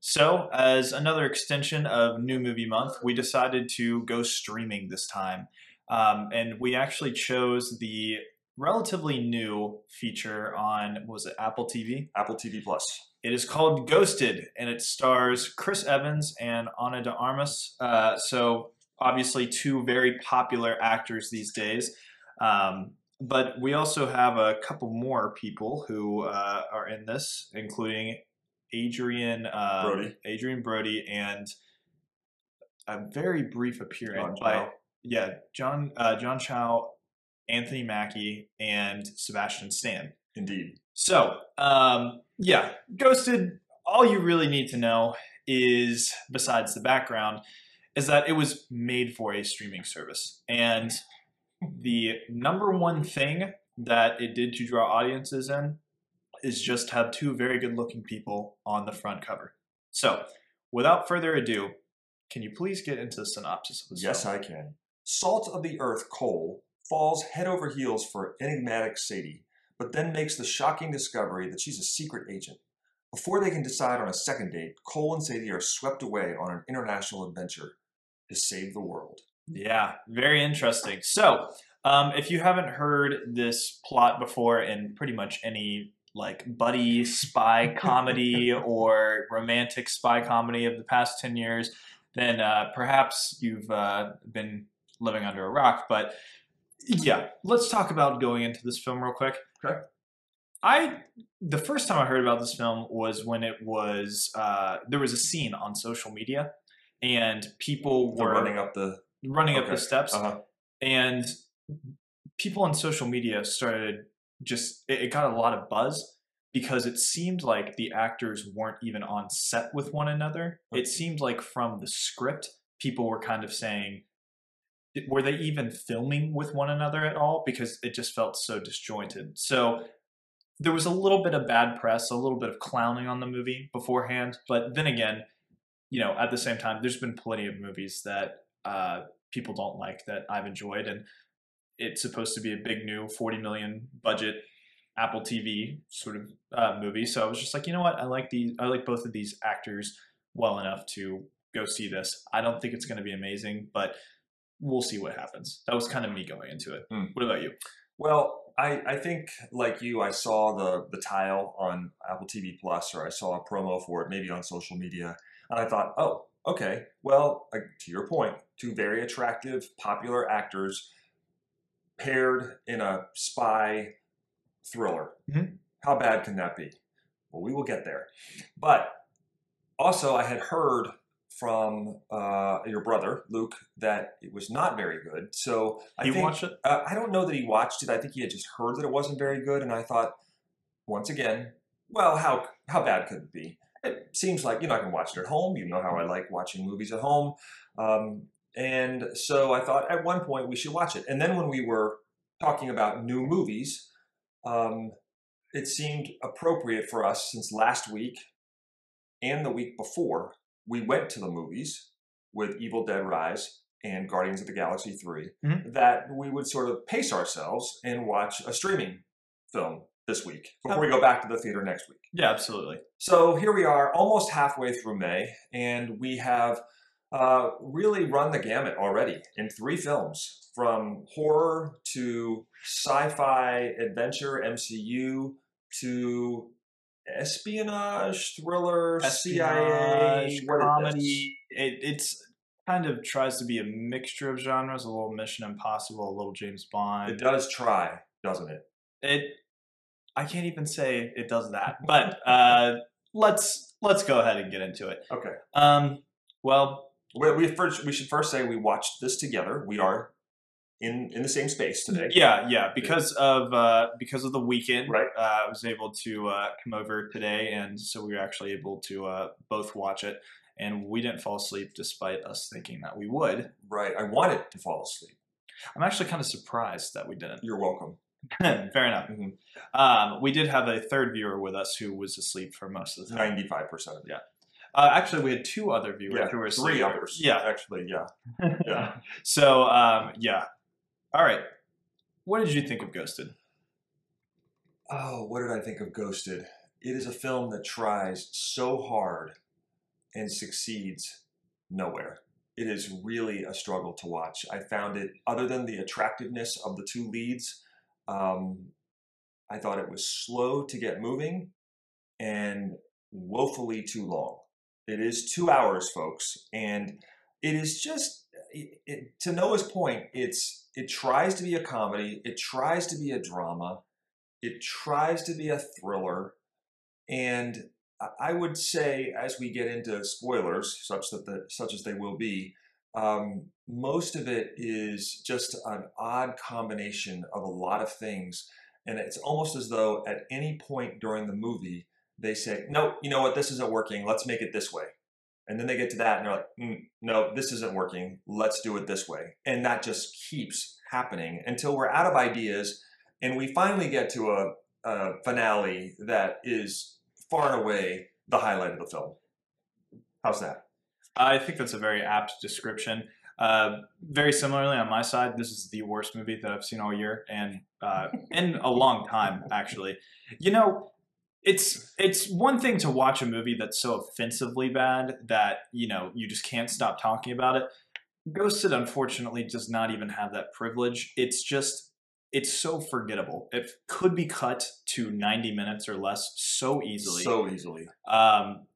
So, as another extension of New Movie Month, we decided to go streaming this time. Um, and we actually chose the relatively new feature on, what was it, Apple TV? Apple TV Plus. It is called Ghosted, and it stars Chris Evans and Ana de Armas. Uh, so, obviously, two very popular actors these days. Um, but we also have a couple more people who uh, are in this, including Adrien um, Brody. Adrien Brody, and a very brief appearance John by Cho. yeah John uh, John Cho, Anthony Mackie, and Sebastian Stan. Indeed. So, um, yeah, Ghosted, all you really need to know is, besides the background, is that it was made for a streaming service. And the number one thing that it did to draw audiences in is just have two very good looking people on the front cover. So, without further ado, can you please get into the synopsis of this? Yes, film? I can. Salt of the earth Cole falls head over heels for enigmatic Sadie, but then makes the shocking discovery that she's a secret agent. Before they can decide on a second date, Cole and Sadie are swept away on an international adventure to save the world. Yeah, very interesting. So, um, if you haven't heard this plot before in pretty much any like buddy spy comedy or romantic spy comedy of the past 10 years, then uh, perhaps you've uh, been living under a rock. But yeah, let's talk about going into this film real quick. Okay. I the first time I heard about this film was when it was uh, there was a scene on social media, and people They're were running up the. running up the steps, Uh-huh. and people on social media started just it, it got a lot of buzz because it seemed like the actors weren't even on set with one another. It seemed like from the script, people were kind of saying, were they even filming with one another at all? Because it just felt so disjointed. So there was a little bit of bad press, a little bit of clowning on the movie beforehand. But then again, you know, at the same time, there's been plenty of movies that uh, people don't like that I've enjoyed, and it's supposed to be a big new 40 million budget Apple TV sort of uh, movie. So I was just like, you know what, I like these, I like both of these actors well enough to go see this. I don't think it's going to be amazing, but we'll see what happens. That was kind of me going into it. Hmm. What about you? Well, I, I think like you, I saw the the tile on Apple TV Plus, or I saw a promo for it, maybe on social media, and I thought, oh, okay. Well, to your point, two very attractive, popular actors paired in a spy thriller. Mhm. How bad can that be? Well, we will get there. But also, I had heard from uh, your brother Luke that it was not very good. So I you think, watched it? uh, I don't know that he watched it. I think he had just heard that it wasn't very good, and I thought, once again, well, how how bad could it be? It seems like you know I can watch it at home. You know how I like watching movies at home, um, and so I thought at one point we should watch it. And then when we were talking about new movies, um, it seemed appropriate for us since last week and the week before we went to the movies with Evil Dead Rise and Guardians of the Galaxy 3 Mhm. that we would sort of pace ourselves and watch a streaming film this week before we go back to the theater next week. Yeah, absolutely. So here we are, almost halfway through May, and we have uh, really run the gamut already in three films from horror to sci fi adventure MCU to espionage, thriller, CIA, Espionage, is comedy. It, it's kind of tries to be a mixture of genres, a little Mission Impossible, a little James? Bond. It does try, doesn't it? it I can't even say it does that, but uh, let's let's go ahead and get into it. Okay. Um, well, We, we first we should first say we watched this together. We are in in the same space today. yeah, yeah, because of uh, because of the weekend, Right. Uh, I was able to uh, come over today, and so we were actually able to uh, both watch it. and we didn't fall asleep despite us thinking that we would. Right. I wanted to fall asleep. I'm actually kind of surprised that we didn't. You're welcome. Fair enough. Mhm. Um, we did have a third viewer with us who was asleep for most of the time. Ninety-five percent of it. Uh, actually, we had two other viewers Yeah, who were three others. Yeah. actually, yeah, yeah. So, um, yeah. All right. What did you think of Ghosted? Oh, what did I think of Ghosted? It is a film that tries so hard and succeeds nowhere. It is really a struggle to watch. I found it, other than the attractiveness of the two leads, um, I thought it was slow to get moving and woefully too long. It is two hours, folks, and it is just it, it, to Noah's point. It's it tries to be a comedy. It tries to be a drama. It tries to be a thriller, and I- would say, as we get into spoilers, such that the such as they will be, um, most of it is just an odd combination of a lot of things, and it's almost as though at any point during the movie they say, "No, you know what? This isn't working. Let's make it this way." And then they get to that and they're like, mm, "No, this isn't working. Let's do it this way." And that just keeps happening until we're out of ideas, and we finally get to a, a finale that is far and away the highlight of the film. How's that? I think that's a very apt description. Uh, very similarly, on my side, this is the worst movie that I've seen all year, and uh, in a long time, actually. You know, it's it's one thing to watch a movie that's so offensively bad that you know you just can't stop talking about it. Ghosted, unfortunately, does not even have that privilege. It's just it's so forgettable. It could be cut to ninety minutes or less so easily So easily. um,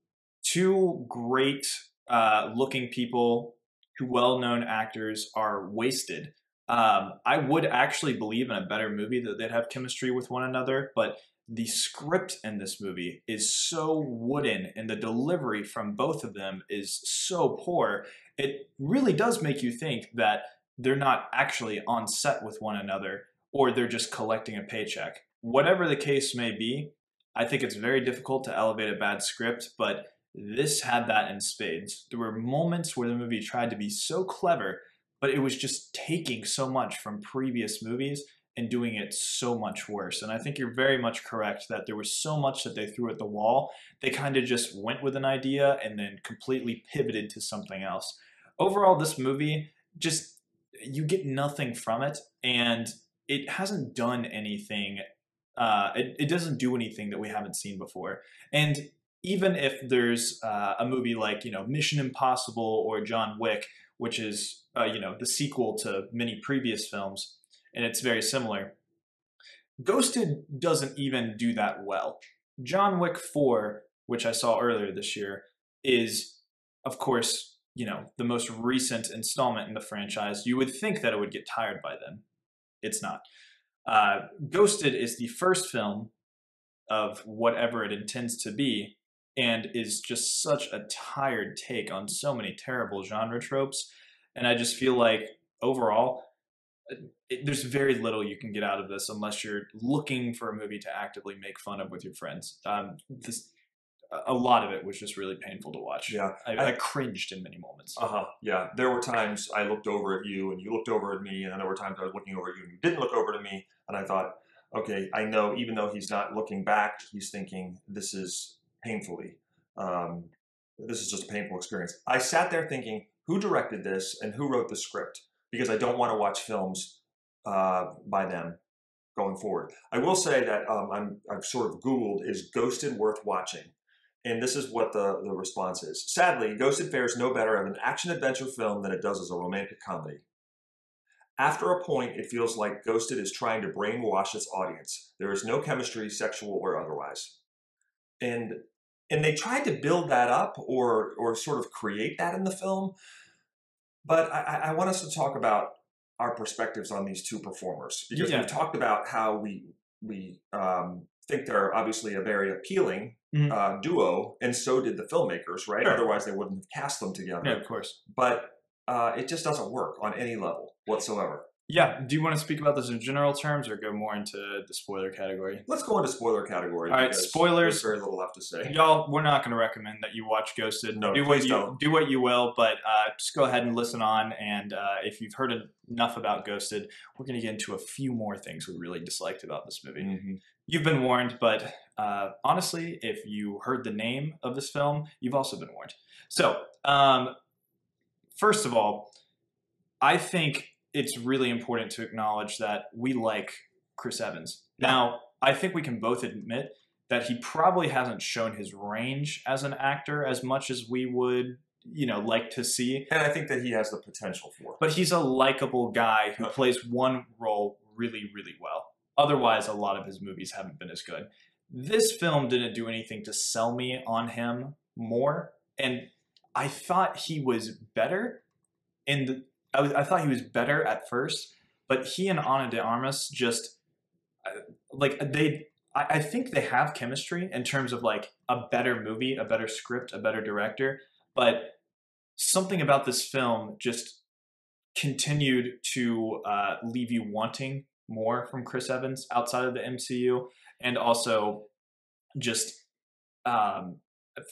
two great uh, looking people, two well known actors are wasted. Um, I would actually believe in a better movie that they'd have chemistry with one another, but the script in this movie is so wooden and the delivery from both of them is so poor. It really does make you think that they're not actually on set with one another or they're just collecting a paycheck. Whatever the case may be, I think it's very difficult to elevate a bad script, but this had that in spades. There were moments where the movie tried to be so clever, but it was just taking so much from previous movies and doing it so much worse. And I think you're very much correct that there was so much that they threw at the wall. They kind of just went with an idea and then completely pivoted to something else. Overall, this movie just, you get nothing from it, and it hasn't done anything uh, it, it doesn't do anything that we haven't seen before. And even if there's uh, a movie like you know Mission Impossible or John Wick, which is uh, you know the sequel to many previous films, and it's very similar. Ghosted doesn't even do that well. John Wick 4, which I saw earlier this year, is of course you know the most recent installment in the franchise. You would think that it would get tired by then. It's not. Uh, Ghosted is the first film of whatever it intends to be, and is just such a tired take on so many terrible genre tropes. And I just feel like overall, it, there's very little you can get out of this unless you're looking for a movie to actively make fun of with your friends. Um, this, a lot of it was just really painful to watch. Yeah. I, I cringed in many moments. Uh huh. Yeah. There were times I looked over at you and you looked over at me, and then there were times I was looking over at you and you didn't look over to me, and I thought, okay, I know even though he's not looking back, he's thinking this is painfully. Um, this is just a painful experience. I sat there thinking, who directed this and who wrote the script? Because I don't want to watch films uh, by them going forward. I will say that um, I'm, I've sort of Googled is Ghosted worth watching? And this is what the, the response is. Sadly, Ghosted fares no better as an action adventure film than it does as a romantic comedy. After a point, it feels like Ghosted is trying to brainwash its audience. There is no chemistry, sexual or otherwise. And and they tried to build that up or or sort of create that in the film. But I, I want us to talk about our perspectives on these two performers because Yeah. we've talked about how we we um, think they're obviously a very appealing Mhm. uh, duo, and so did the filmmakers, right? Sure. Otherwise, they wouldn't have cast them together. Yeah, of course. But uh, it just doesn't work on any level whatsoever. Yeah. Do you want to speak about this in general terms or go more into the spoiler category? Let's go into spoiler category. All right, spoilers. Very little left to say. Y'all, we're not going to recommend that you watch Ghosted. No, do what you don't. do what you will, but uh, just go ahead and listen on. And uh, if you've heard enough about Ghosted, we're going to get into a few more things we really disliked about this movie. Mhm. You've been warned, but uh, honestly, if you heard the name of this film, you've also been warned. So, um, first of all, I think it's really important to acknowledge that we like Chris Evans. Now, I think we can both admit that he probably hasn't shown his range as an actor as much as we would, you know, like to see. And I think that he has the potential for. it. But he's a likable guy who plays one role really, really well. Otherwise, a lot of his movies haven't been as good. This film didn't do anything to sell me on him more, and I thought he was better. In the, I, was, I thought he was better at first, but he and Ana de Armas just uh, like they. I, I think they have chemistry in terms of like a better movie, a better script, a better director, but something about this film just continued to uh, leave you wanting more from Chris Evans outside of the MCU, and also just um,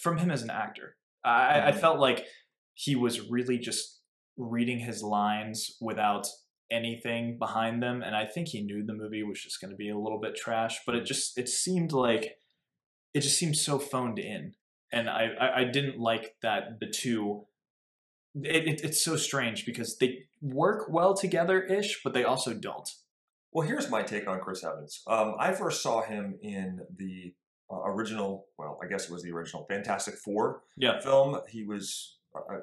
from him as an actor. I, I Mhm. felt like he was really just reading his lines without anything behind them, and I think he knew the movie was just going to be a little bit trash. But it just it seemed like it just seemed so phoned in, and I I, I didn't like that the two it, it, it's so strange because they work well together ish, but they also don't. Well, here's my take on Chris Evans. Um, I first saw him in the uh, original, well, I guess it was the original Fantastic Four Yeah. film. He was uh, uh,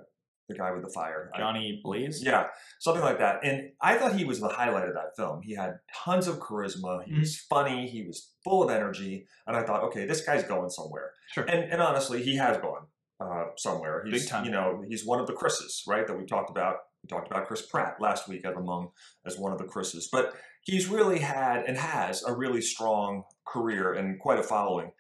the guy with the fire. Johnny Blaze. yeah, something like that. And I thought he was the highlight of that film. He had tons of charisma. He Mhm. was funny. He was full of energy. And I thought, okay, this guy's going somewhere. Sure. And, and honestly, he has gone uh, somewhere. He's, Big time. You know, he's one of the Chris's, right? That we talked about. We talked about Chris Pratt last week as among as one of the Chris's. But he's really had and has a really strong career and quite a following.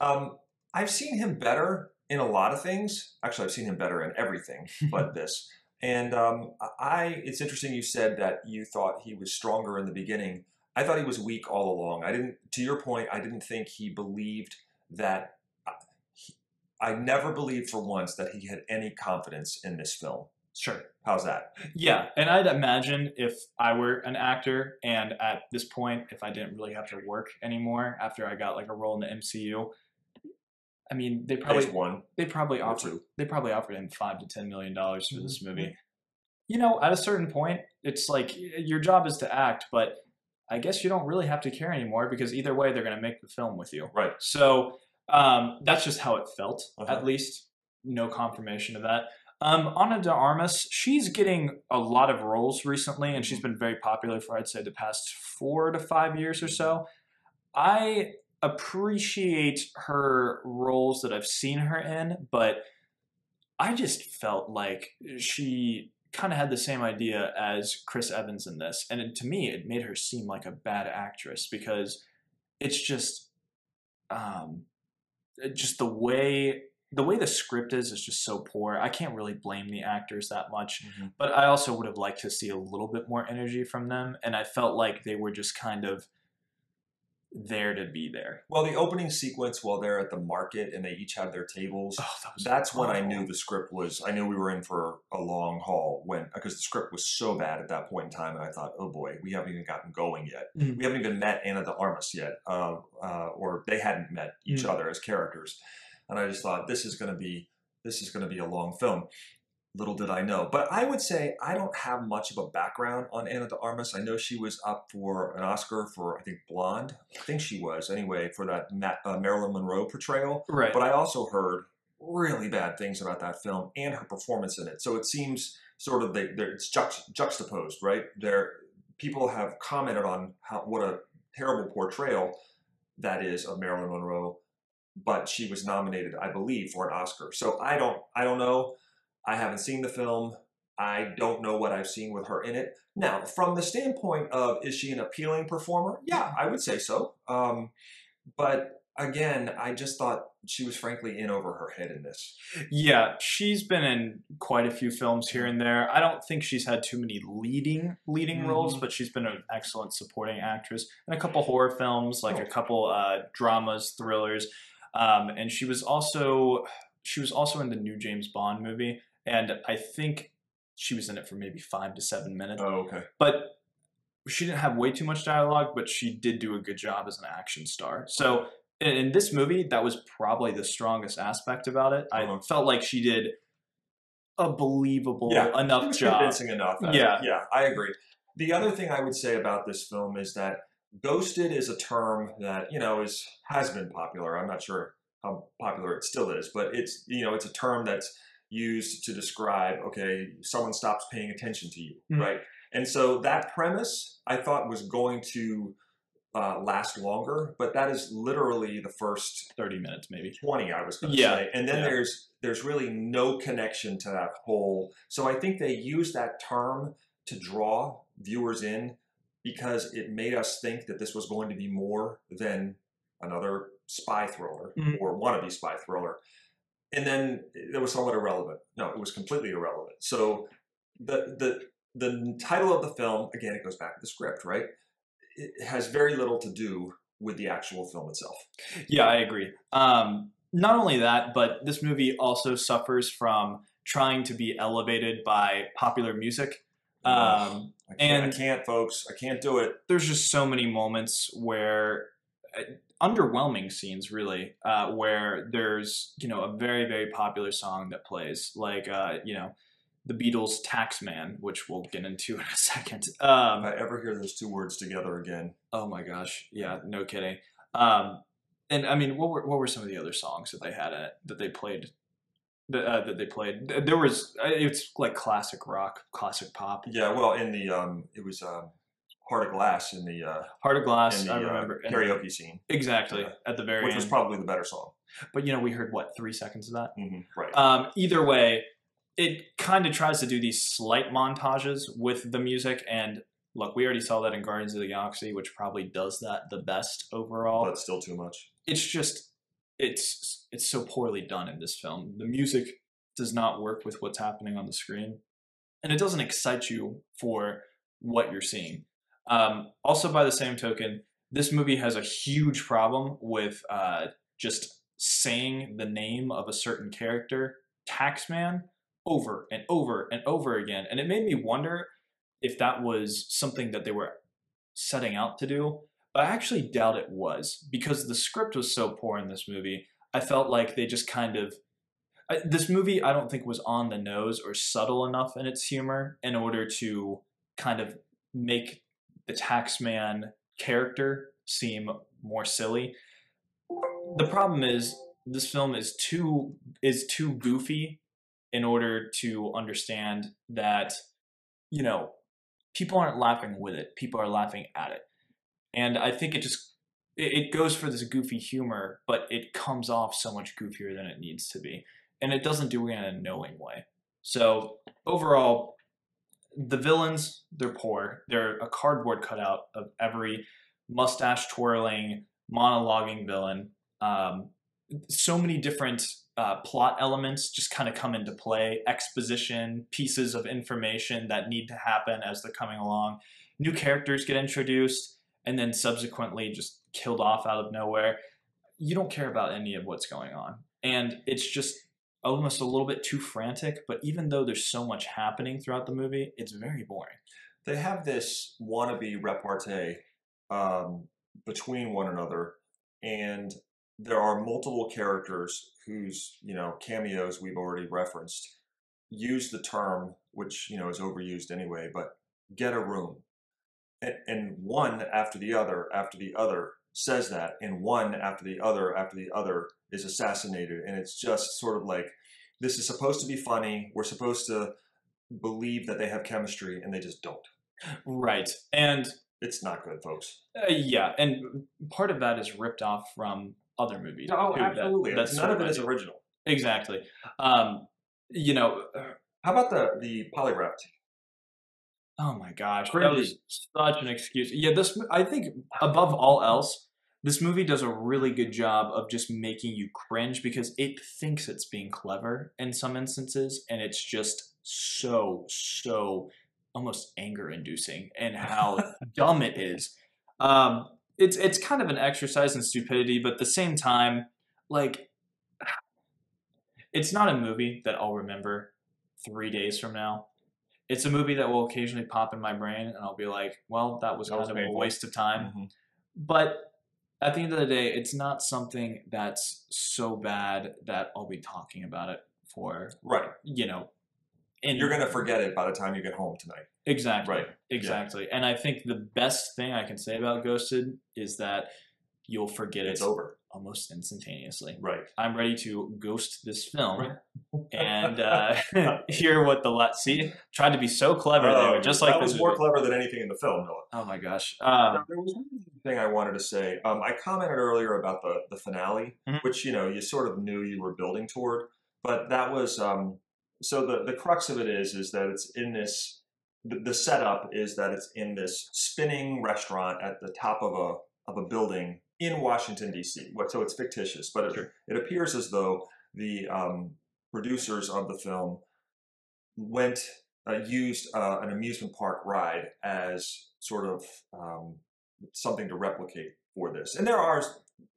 Um, I've seen him better in a lot of things. Actually, I've seen him better in everything but this. And um, I, it's interesting you said that you thought he was stronger in the beginning. I thought he was weak all along. I didn't, to your point, I didn't think he believed that. uh, he- I never believed for once that he had any confidence in this film. Sure. How's that? Yeah, and I'd imagine if I were an actor and at this point, if I didn't really have to work anymore after I got like a role in the MCU, I mean, they probably one. they probably or offered two. they probably offered him five to ten million dollars for this Mhm. movie. You know, at a certain point, it's like your job is to act, but I guess you don't really have to care anymore because either way, they're going to make the film with you. Right. So um, that's just how it felt, Uh-huh. at least. No confirmation of that. Um, Ana de Armas, she's getting a lot of roles recently, and she's been very popular for, I'd say, the past four to five years or so. I appreciate her roles that I've seen her in, but I just felt like she kind of had the same idea as Chris Evans in this. And it, to me, it made her seem like a bad actress because it's just um just the way the way the script is is just so poor. I can't really blame the actors that much, but I also would have liked to see a little bit more energy from them and I felt like they were just kind of there to be there. Well, the opening sequence while they're at the market and they each have their tables. Oh, that That's when I knew the script was. I knew we were in for a long haul when because the script was so bad at that point in time, and I thought, oh boy, we haven't even gotten going yet. Mhm. We haven't even met Ana de Armas yet, uh, uh, or they hadn't met each Mm. other as characters, and I just thought this is going to be this is going to be a long film. Little did I know, but I would say I don't have much of a background on Ana de Armas. I know she was up for an Oscar for I think Blonde. I think she was anyway for that Ma- uh, Marilyn Monroe portrayal. Right. But I also heard really bad things about that film and her performance in it. So it seems sort of they, they're, it's juxt, juxtaposed, right? There, people have commented on how what a terrible portrayal that is of Marilyn Monroe, but she was nominated, I believe, for an Oscar. So I don't, I don't know. I haven't seen the film. I don't know what I've seen with her in it. Now, from the standpoint of is she an appealing performer? Yeah, I would say so. Um, but again, I just thought she was frankly in over her head in this. Yeah, she's been in quite a few films here and there. I don't think she's had too many leading leading roles, Mhm. but she's been an excellent supporting actress in a couple horror films, like a couple uh, dramas, thrillers, um, and she was also she was also in the new James Bond movie, and I think she was in it for maybe five to seven minutes. Oh, okay. but she didn't have way too much dialogue, but she did do a good job as an action star. So in, this movie, that was probably the strongest aspect about it. I Uh-huh. felt like she did a believable Yeah, enough She was job. convincing enough. Yeah. yeah, I agree. The other thing I would say about this film is that ghosted is a term that you know is has been popular. I'm not sure how popular it still is, but it's you know it's a term that's used to describe okay someone stops paying attention to you, Mhm. right? And so that premise I thought was going to uh, last longer, but that is literally the first Thirty minutes, maybe. 20 i was going to Yeah, say and then yeah. there's there's really no connection to that whole so i think they use that term to draw viewers in because it made us think that this was going to be more than another spy thriller Mhm. or wannabe spy thriller and then it was somewhat irrelevant no it was completely irrelevant so the the the title of the film again it goes back to the script right it has very little to do with the actual film itself Yeah, I agree. Um, not only that, but this movie also suffers from trying to be elevated by popular music. Um, I can't, And- I can't, folks. I can't do it. there's just so many moments where uh, underwhelming scenes really uh, where there's you know a very very popular song that plays like uh, you know the beatles taxman which we'll get into in a second. If um, I ever hear those two words together again, oh my gosh. Yeah no kidding. Um, and i mean what were, what were some of the other songs that they had in it that they played? That, uh, that they played? There was uh, it's like classic rock classic pop. Yeah. Well, in the um, it was um, Heart of Glass in the uh, heart of glass the i uh, remember and- karaoke scene, exactly Yeah. at the very which end was probably the better song. but you know we heard what three seconds of that hmm Right. um, either way it kind of tries to do these slight montages with the music and look we already saw that in guardians of the galaxy which probably does that the best overall but still too much. it's just it's it's so poorly done in this film the music does not work with what's happening on the screen and it doesn't excite you for what you're seeing um, also by the same token this movie has a huge problem with uh, just saying the name of a certain character taxman over and over and over again and it made me wonder if that was something that they were setting out to do but I actually doubt it was because the script was so poor in this movie. I felt like they just kind of. I, this movie, I don't think was on the nose or subtle enough in its humor in order to kind of make the taxman character seem more silly. The problem is this film is too is too goofy in order to understand that you know people aren't laughing with it people are laughing at it and I think it just it, goes for this goofy humor, but it comes off so much goofier than it needs to be, and it doesn't do it in a knowing way. So overall, the villains they're poor. They're a cardboard cutout of every mustache twirling, monologuing villain. Um, so many different uh, plot elements just kind of come into play exposition pieces of information that need to happen as they're coming along new characters get introduced and then subsequently just killed off out of nowhere you don't care about any of what's going on and it's just almost a little bit too frantic but even though there's so much happening throughout the movie it's very boring. They have this wannabe repartee um, between one another, and there are multiple characters whose you know cameos we've already referenced use the term, which you know is overused anyway, but get a room, and, and one after the other after the other says that, and one after the other after the other is assassinated, and it's just sort of like this is supposed to be funny. We're supposed to believe that they have chemistry, and they just don't. right and It's not good, folks. uh, yeah and part of that is ripped off from other movies too, that- that's None of it is original. exactly um, you know How about the the polygraph? Oh my gosh, that was such an excuse. Yeah, this I think above all else, this movie does a really good job of just making you cringe because it thinks it's being clever in some instances, and it's just so so almost anger inducing and how dumb it is. Um, it's it's kind of an exercise in stupidity, but at the same time, like it's not a movie that I'll remember three days from now. It's a movie that will occasionally pop in my brain, and I'll be like, "Well, that was That kind was of a waste of time." Mhm. But at the end of the day, it's not something that's so bad that I'll be talking about it for Right. you know. And You're gonna forget it by the time you get home tonight. exactly Right. exactly, and I think the best thing I can say about Ghosted is that you'll forget It's it over. Almost instantaneously. Right. I'm ready to ghost this film and uh, hear what the let see tried to be so clever there, Oh, just like that this was more movie. clever than anything in the film, Noah. Oh my gosh! Um, there was one thing I wanted to say. Um, I commented earlier about the the finale, Mhm. which you know you sort of knew you were building toward, but that was um, so the the crux of it is is that it's in this. The, the setup is that it's in this spinning restaurant at the top of a of a building in Washington D.C. So it's fictitious, but it, Sure. it appears as though the um, producers of the film went uh, used uh, an amusement park ride as sort of um, something to replicate for this. And there are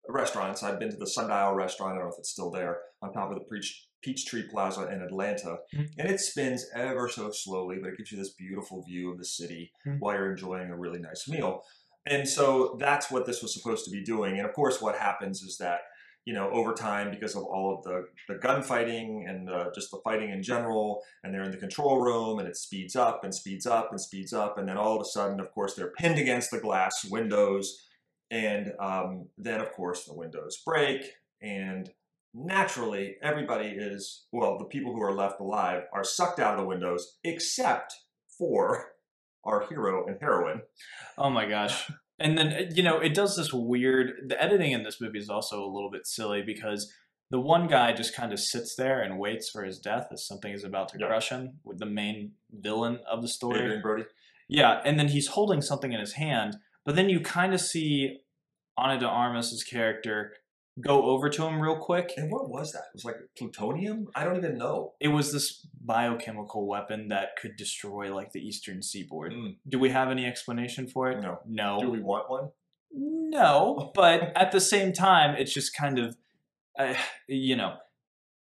restaurants. I've been to the Sundial restaurant. I don't know if it's still there on top of the Peach, Peachtree Plaza in Atlanta. Mhm. And it spins ever so slowly, but it gives you this beautiful view of the city Mhm. while you're enjoying a really nice meal. And so that's what this was supposed to be doing. And of course, what happens is that you know, over time, because of all of the, the gunfighting and uh, just the fighting in general, and they're in the control room, and it speeds up and speeds up and speeds up, and then all of a sudden, of course, they're pinned against the glass windows, and um, then, of course, the windows break, and naturally, everybody is well, the people who are left alive are sucked out of the windows, except for our hero and heroine. Oh my gosh. And then, uh, you know, it does this weird. The editing in this movie is also a little bit silly because the one guy just kind of sits there and waits for his death as something is about to Yeah. crush him with the main villain of the story. Adrien Brody. Yeah, and then he's holding something in his hand, but then you kind of see Ana de Armas's character go over to him real quick. And what was that? It was like plutonium? I don't even know. It was this biochemical weapon that could destroy like the eastern seaboard. Mm, Do we have any explanation for it? no. No. Do we want one? No, but at the same time, it's just kind of, uh, you know,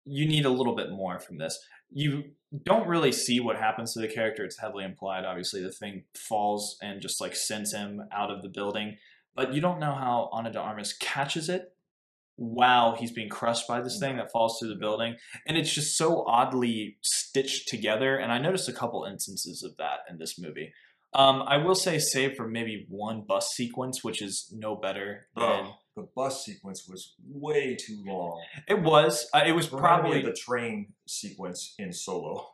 you need a little bit more from this. You don't really see what happens to the character. It's heavily implied. Obviously, the thing falls and just like sends him out of the building, but you don't know how Ana de Armas catches it while he's being crushed by this thing that falls through the building. And it's just so oddly stitched together. And I noticed a couple instances of that in this movie. Um, I will say, save for maybe one bus sequence, which is no better than Oh, the bus sequence was way too long. it was. Uh, it was probably the train sequence in Solo.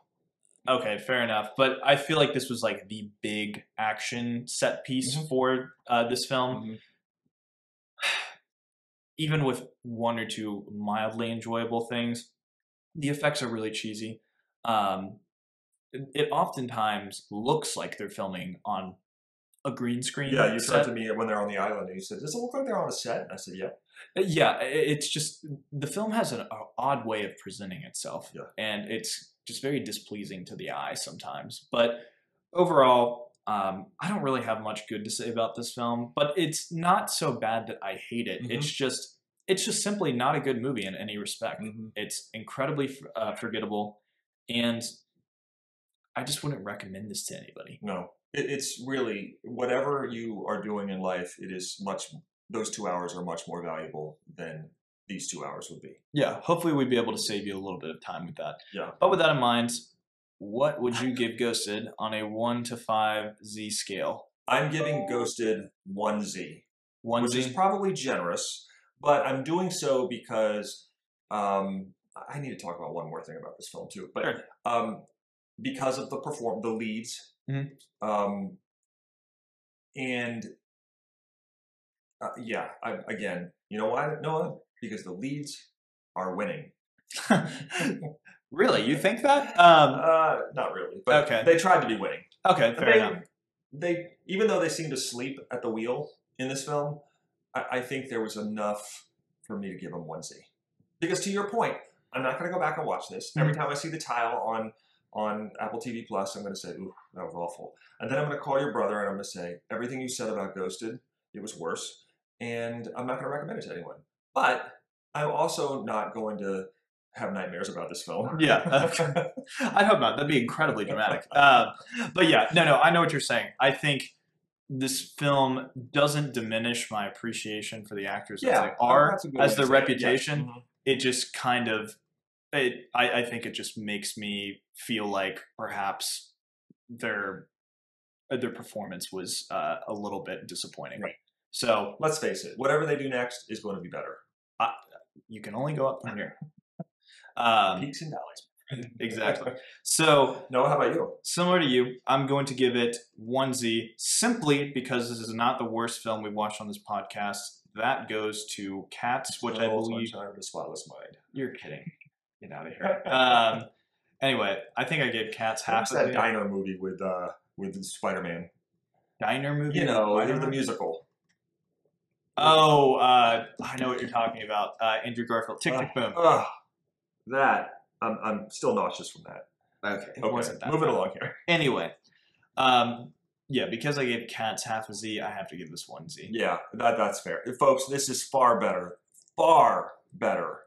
okay, fair enough. But I feel like this was like the big action set piece Mhm. for uh, this film. Mhm. Even with one or two mildly enjoyable things, the effects are really cheesy. Um, it, oftentimes looks like they're filming on a green screen. Yeah, you set. said to me when they're on the island, and you said, "Does it look like they're on a set?" And I said, "Yeah." Uh, Yeah, it's just the film has an odd way of presenting itself, Yeah. and it's just very displeasing to the eye sometimes. But overall, um, I don't really have much good to say about this film. But it's not so bad that I hate it. Mhm. It's just it's just simply not a good movie in any respect. Mhm. It's incredibly uh, forgettable, and I just wouldn't recommend this to anybody. No, it, it's really whatever you are doing in life. It is much. Those two hours are much more valuable than these two hours would be. Yeah, hopefully we'd be able to save you a little bit of time with that. Yeah. But with that in mind, what would you give Ghosted on a one to five Z scale? I'm giving Ghosted one Z. One which is probably generous, but I'm doing so because um, I need to talk about one more thing about this film too. But Sure. um, because of the perform the leads, Mhm. um, and uh, yeah, I, again, you know why, Noah? Because the leads are winning. really, you think that? Um, Uh, not really, but Okay. they tried to be winning. okay, fair they, enough. they even though they seem to sleep at the wheel in this film, I, I think there was enough for me to give them one Z. Because to your point, I'm not going to go back and watch this. Every Mm-hmm. time I see the tile on on Apple TV Plus, I'm going to say, "Ooh, that was awful," and then I'm going to call your brother and I'm going to say, "Everything you said about Ghosted, it was worse," and I'm not going to recommend it to anyone. But I'm also not going to have nightmares about this film. Yeah. I hope not. That'd be incredibly dramatic. Uh, but yeah, no, no, I know what you're saying. I think this film doesn't diminish my appreciation for the actors as they are, as their say it, reputation. Mhm. It just kind of, it. I, I think it just makes me feel like perhaps their uh, their performance was uh, a little bit disappointing. Right. So Let's face it, whatever they do next is going to be better. you can only go up from here. Um, Peaks and valleys. exactly. So Noah, how about you? similar to you, I'm going to give it one Z simply because this is not the worst film we've watched on this podcast. That goes to Cats, which I believe Sunshine of the Spotless Mind. you're kidding. Get out of here. Um, anyway, I think I gave Cats half What's that diner movie with uh with Spider Man? diner movie. You know, Spider-Man? the musical. Oh, uh, I know what you're talking about. Uh, Andrew Garfield. Tick tick boom. Ugh, that I'm I'm still nauseous from that. Okay, it Okay, wasn't that. moving along here. Anyway, um, yeah, because I gave Cats half a Z, I have to give this one Z. Yeah, that that's fair, folks. This is far better, far better.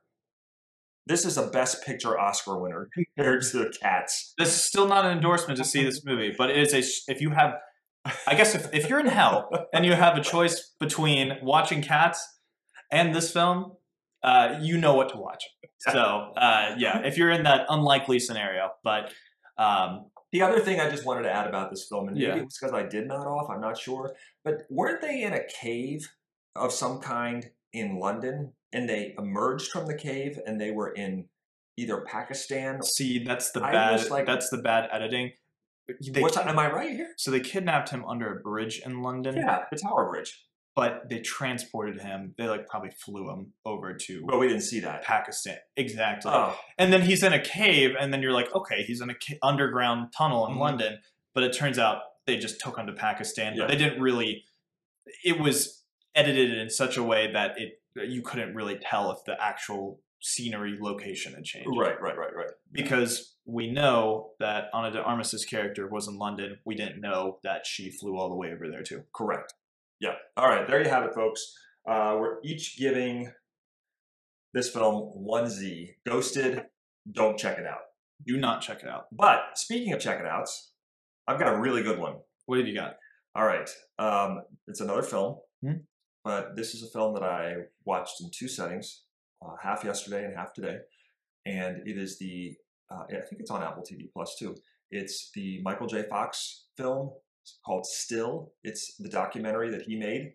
This is a Best Picture Oscar winner compared to Cats. This is still not an endorsement to see this movie, but it is a. If you have, I guess if, if you're in hell and you have a choice between watching Cats and this film, uh, you know what to watch. So uh, yeah, if you're in that unlikely scenario, but um, The other thing I just wanted to add about this film, and maybe Yeah. it was because I did nod off, I'm not sure, but weren't they in a cave of some kind in London? And they emerged from the cave and they were in either Pakistan. see, that's the I bad. like- that's the bad editing. They am I right here? so they kidnapped him under a bridge in London, Yeah, the Tower Bridge. But they transported him. They like probably flew him over to But we didn't see that. Pakistan. Exactly. Oh, and then he's in a cave, and then you're like, okay, he's in a ca- underground tunnel in Mhm. London. But it turns out they just took him to Pakistan. Yeah. But they didn't really. It was edited in such a way that it you couldn't really tell if the actual scenery location had changed. right, right, right, right. Because we know that Ana de Armas's character was in London. We didn't know that she flew all the way over there too. Correct. Yeah. All right, there you have it, folks. Uh, we're each giving this film one Z. Ghosted. Don't check it out. Do not check it out. But speaking of check it outs, I've got a really good one. What have you got? All right. Um, it's another film, Hmm. but this is a film that I watched in two settings, uh, half yesterday and half today. And it is the, uh, I think it's on Apple TV Plus too. It's the Michael J. Fox film called Still. It's the documentary that he made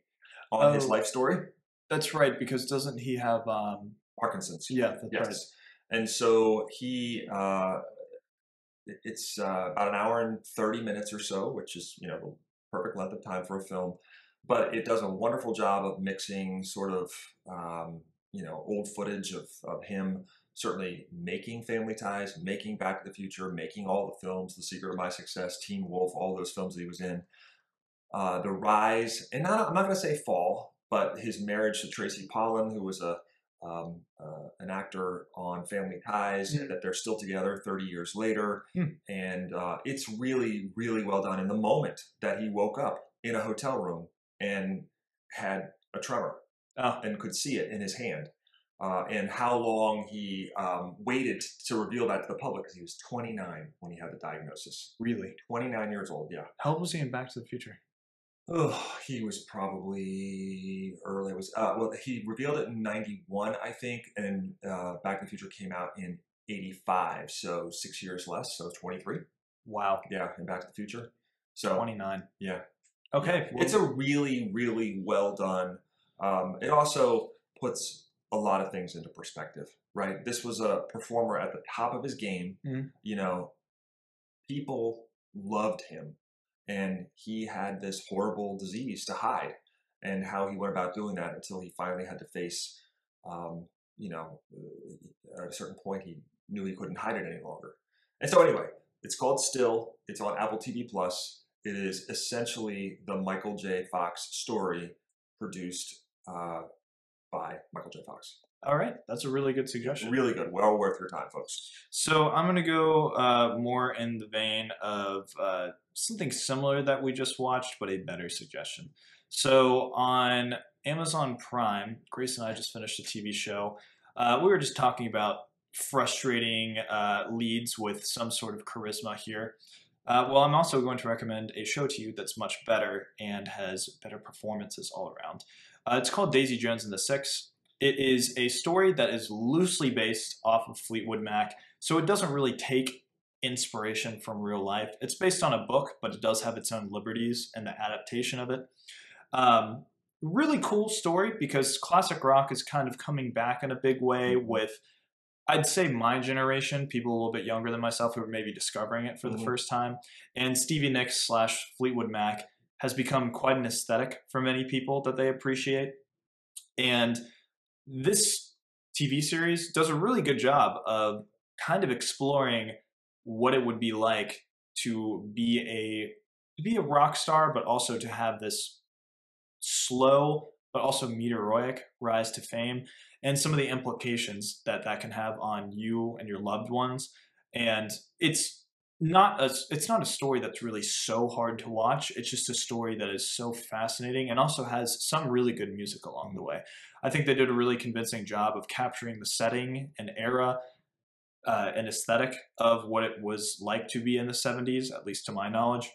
on his Oh. life story, That's right, because doesn't he have? um Parkinson's. Yeah, that's Yes. right. And so he, uh, it's uh, about an hour and 30 minutes or so, which is, you know, the perfect length of time for a film. But it does a wonderful job of mixing sort of, um, you know, old footage of, of him certainly making Family Ties, making Back to the Future, making all the films, The Secret of My Success, Teen Wolf, all those films that he was in. Uh, the rise, and not, I'm not going to say fall, but his marriage to Tracy Pollan, who was a um, uh, an actor on Family Ties, Mm. that they're still together 30 years later. Mm. And uh, it's really, really well done. In the moment that he woke up in a hotel room and had a tremor Oh, and could see it in his hand, uh, and how long he um, waited to reveal that to the public because he was 29 when he had the diagnosis. really? 29 years old, yeah. How old was he in Back to the Future? Oh, he was probably early. It was uh, well, he revealed it in '91, I think, and uh, Back to the Future came out in '85, so six years less, so 23. Wow, Yeah, in Back to the Future. So 29. yeah, Okay, it's a really, really well done. Um, it also puts a lot of things into perspective, right? This was a performer at the top of his game. Mhm. You know, people loved him, and he had this horrible disease to hide, and how he went about doing that until he finally had to face, um, you know, uh, at a certain point he knew he couldn't hide it any longer. And so anyway, it's called Still. It's on Apple TV Plus. It is essentially the Michael J. Fox story produced uh, by Michael J. Fox. All right, that's a really good suggestion. Really good. Well worth your time, folks. So I'm going to go uh, more in the vein of uh, something similar that we just watched, but a better suggestion. So on Amazon Prime, Grace and I just finished a TV show. Uh, we were just talking about frustrating uh, leads with some sort of charisma here. Uh, well, I'm also going to recommend a show to you that's much better and has better performances all around. Uh, it's called Daisy Jones and the Six. It is a story that is loosely based off of Fleetwood Mac, so it doesn't really take inspiration from real life. It's based on a book, but it does have its own liberties in the adaptation of it. Um, really cool story because classic rock is kind of coming back in a big way with I'd say my generation, people a little bit younger than myself who are maybe discovering it for Mhm. the first time. And Stevie Nicks slash Fleetwood Mac has become quite an aesthetic for many people that they appreciate. And this TV series does a really good job of kind of exploring what it would be like to be a to be a rock star, but also to have this slow but also meteoric rise to fame and some of the implications that that can have on you and your loved ones and it's not a it's not a story that's really so hard to watch it's just a story that is so fascinating and also has some really good music along the way. I think they did a really convincing job of capturing the setting and era uh, and aesthetic of what it was like to be in the 70s at least to my knowledge.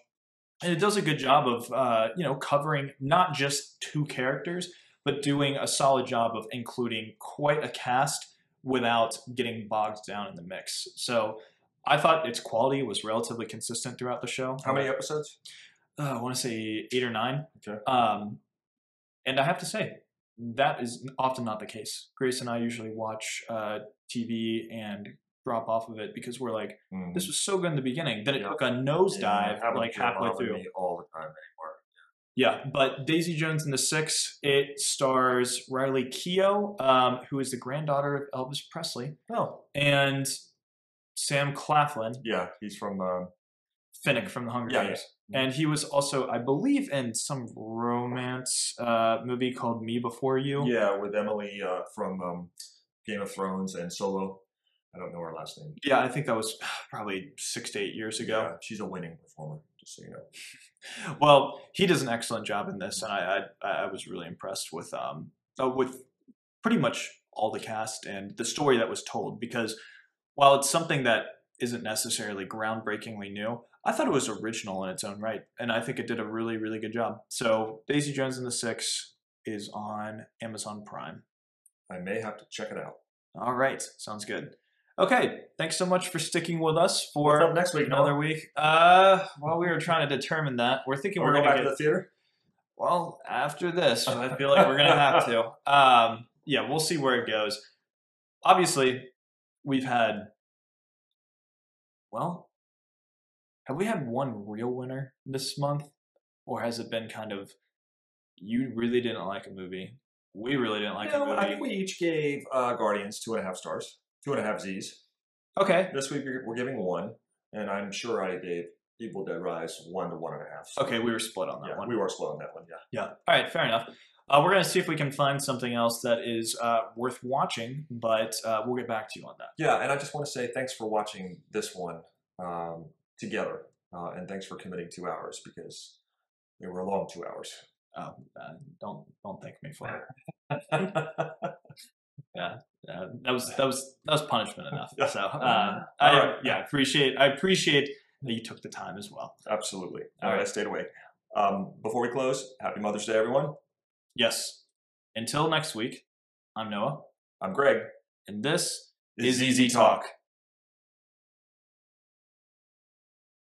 And it does a good job of uh, you know covering not just two characters but doing a solid job of including quite a cast without getting bogged down in the mix. So i thought its quality was relatively consistent throughout the show How many episodes? uh, i want to say eight or nine Okay. um, and i have to say that is often not the case grace and i usually watch uh, tv and drop off of it because we're like Mm. this was so good in the beginning Then it Yeah. took a nosedive Yeah, like halfway through all the time anymore. yeah, but Daisy Jones and the Six, it stars Riley Keough, um, who is the granddaughter of Elvis Presley, Oh, and Sam Claflin, yeah, he's from. Um, Finnick from The Hunger Yeah, Games. And he was also, I believe, in some romance uh, movie called Me Before You. yeah, with Emily uh, from um, Game of Thrones and Solo. I don't know her last name. Yeah, I think that was probably six to eight years ago. Yeah, she's a winning performer, just so you know. Well, he does an excellent job in this, and I I, I was really impressed with um uh, with pretty much all the cast and the story that was told. Because while it's something that isn't necessarily groundbreakingly new, I thought it was original in its own right, and I think it did a really really good job. So Daisy Jones and the Six is on Amazon Prime. I may have to check it out. All right, sounds good. Okay, thanks so much for sticking with us for next week? another Noah? week. Uh, well, we were trying to determine that. We're thinking We're we're going back get to the theater. well, after this, I feel like we're gonna have to. Um, yeah, we'll see where it goes. Obviously, we've had. Well, have we had one real winner this month, or has it been kind of? You really didn't like a movie. We really didn't like a no, movie. I think we each gave uh, Guardians two and a half stars, two and a half Z's. okay. This week we're we're giving one, and I'm sure I gave Evil Dead Rise one to one and a half. So, Okay, we were split on that yeah, one. we were split on that one. Yeah. Yeah. All right. Fair enough. Uh, we're gonna see if we can find something else that is uh, worth watching, but uh, we'll get back to you on that. Yeah, and I just want to say thanks for watching this one um, together, uh, and thanks for committing two hours because they were a long two hours. Oh, uh, don't don't thank me for it. Uh, that was that was that was punishment enough. So uh, I right. yeah appreciate I appreciate that you took the time as well. Absolutely. All All right, right. I stayed awake. Um, before we close, happy Mother's Day, everyone. Yes. Until next week, I'm Noah, I'm Greg. and this is Easy Talk.